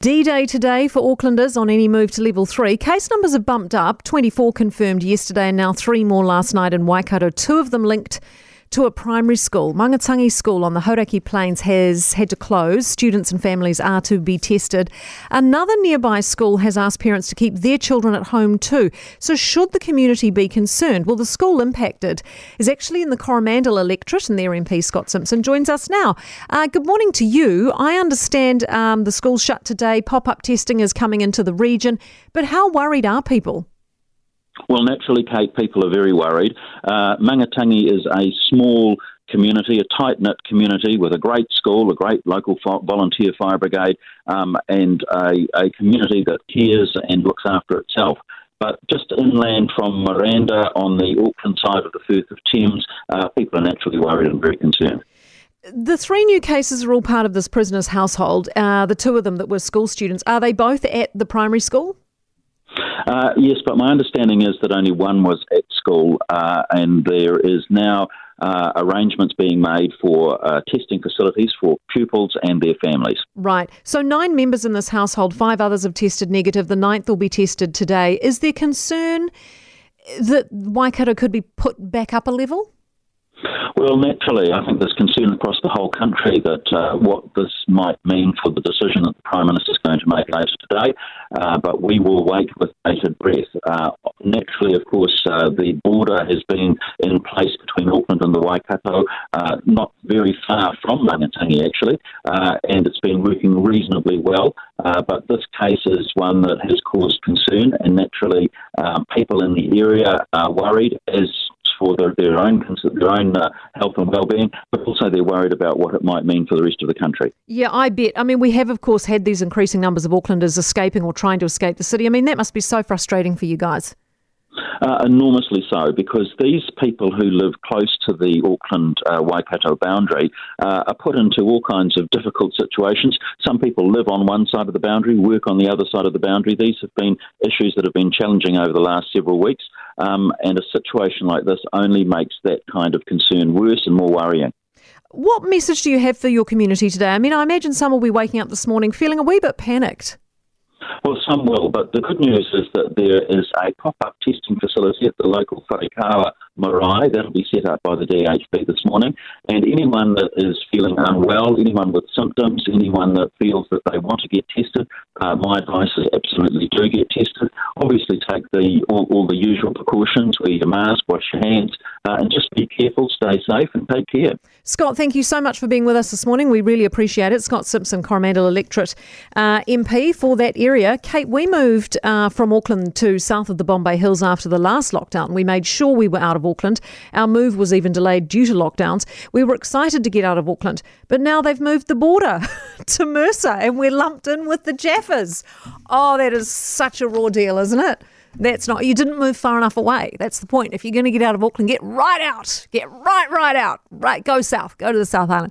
D Day today for Aucklanders on any move to level three. Case numbers have bumped up 24 confirmed yesterday and now three more last night in Waikato, two of them linked to a primary school. Mangatangi School on the Hauraki Plains has had to close. Students and families are to be tested. Another nearby school has asked parents to keep their children at home too. So, should the community be concerned? Well, the school impacted is actually in the Coromandel electorate, and their MP Scott Simpson joins us now. Uh, good morning to you. I understand um, the school's shut today. Pop up testing is coming into the region, but how worried are people? Well, naturally, Kate, people are very worried. Uh, Mangatangi is a small community, a tight knit community with a great school, a great local volunteer fire brigade, um, and a, a, community that cares and looks after itself. But just inland from Miranda on the Auckland side of the Firth of Thames, uh, people are naturally worried and very concerned. The three new cases are all part of this prisoner's household. Uh, the two of them that were school students, are they both at the primary school? Uh, yes, but my understanding is that only one was at school, uh, and there is now uh, arrangements being made for uh, testing facilities for pupils and their families. Right. So, nine members in this household, five others have tested negative. The ninth will be tested today. Is there concern that Waikato could be put back up a level? Well, naturally, I think there's concern across the whole country that uh, what this might mean for the decision that the Prime Minister is going to make later today, uh, but we will wait with bated breath. Uh, naturally, of course, uh, the border has been in place between Auckland and the Waikato, uh, not very far from Mangatangi, actually, uh, and it's been working reasonably well. but this case is one that has caused concern, and naturally, people in the area are worried, as for their, their own their own uh, health and well-being, but also they're worried about what it might mean for the rest of the country. Yeah, I bet. I mean, we have of course had these increasing numbers of Aucklanders escaping or trying to escape the city. I mean, that must be so frustrating for you guys. Uh, enormously so, because these people who live close to the Auckland uh, Waikato boundary uh, are put into all kinds of difficult situations. Some people live on one side of the boundary, work on the other side of the boundary. These have been issues that have been challenging over the last several weeks, um, and a situation like this only makes that kind of concern worse and more worrying. What message do you have for your community today? I mean, I imagine some will be waking up this morning feeling a wee bit panicked. Well, some will, but the good news is that there is a pop-up testing facility at the local Wharekawa marae that'll be set up by the DHB this morning. And anyone that is feeling unwell, anyone with symptoms, anyone that feels that they want to get tested, uh, my advice is absolutely do get tested. Obviously, take the all, all the usual precautions: wear your mask, wash your hands, uh, and just be careful, stay safe, and take care. Scott, thank you so much for being with us this morning. We really appreciate it. Scott Simpson, Coromandel Electorate uh, MP for that area. Kate, we moved uh, from Auckland to south of the Bombay Hills after the last lockdown. We made sure we were out of Auckland. Our move was even delayed due to lockdowns. We were excited to get out of Auckland, but now they've moved the border to Mercer and we're lumped in with the Jaffas. Oh, that is such a raw deal, isn't it? That's not, you didn't move far enough away. That's the point. If you're going to get out of Auckland, get right out. Get right, right out. Right, go south. Go to the South Island.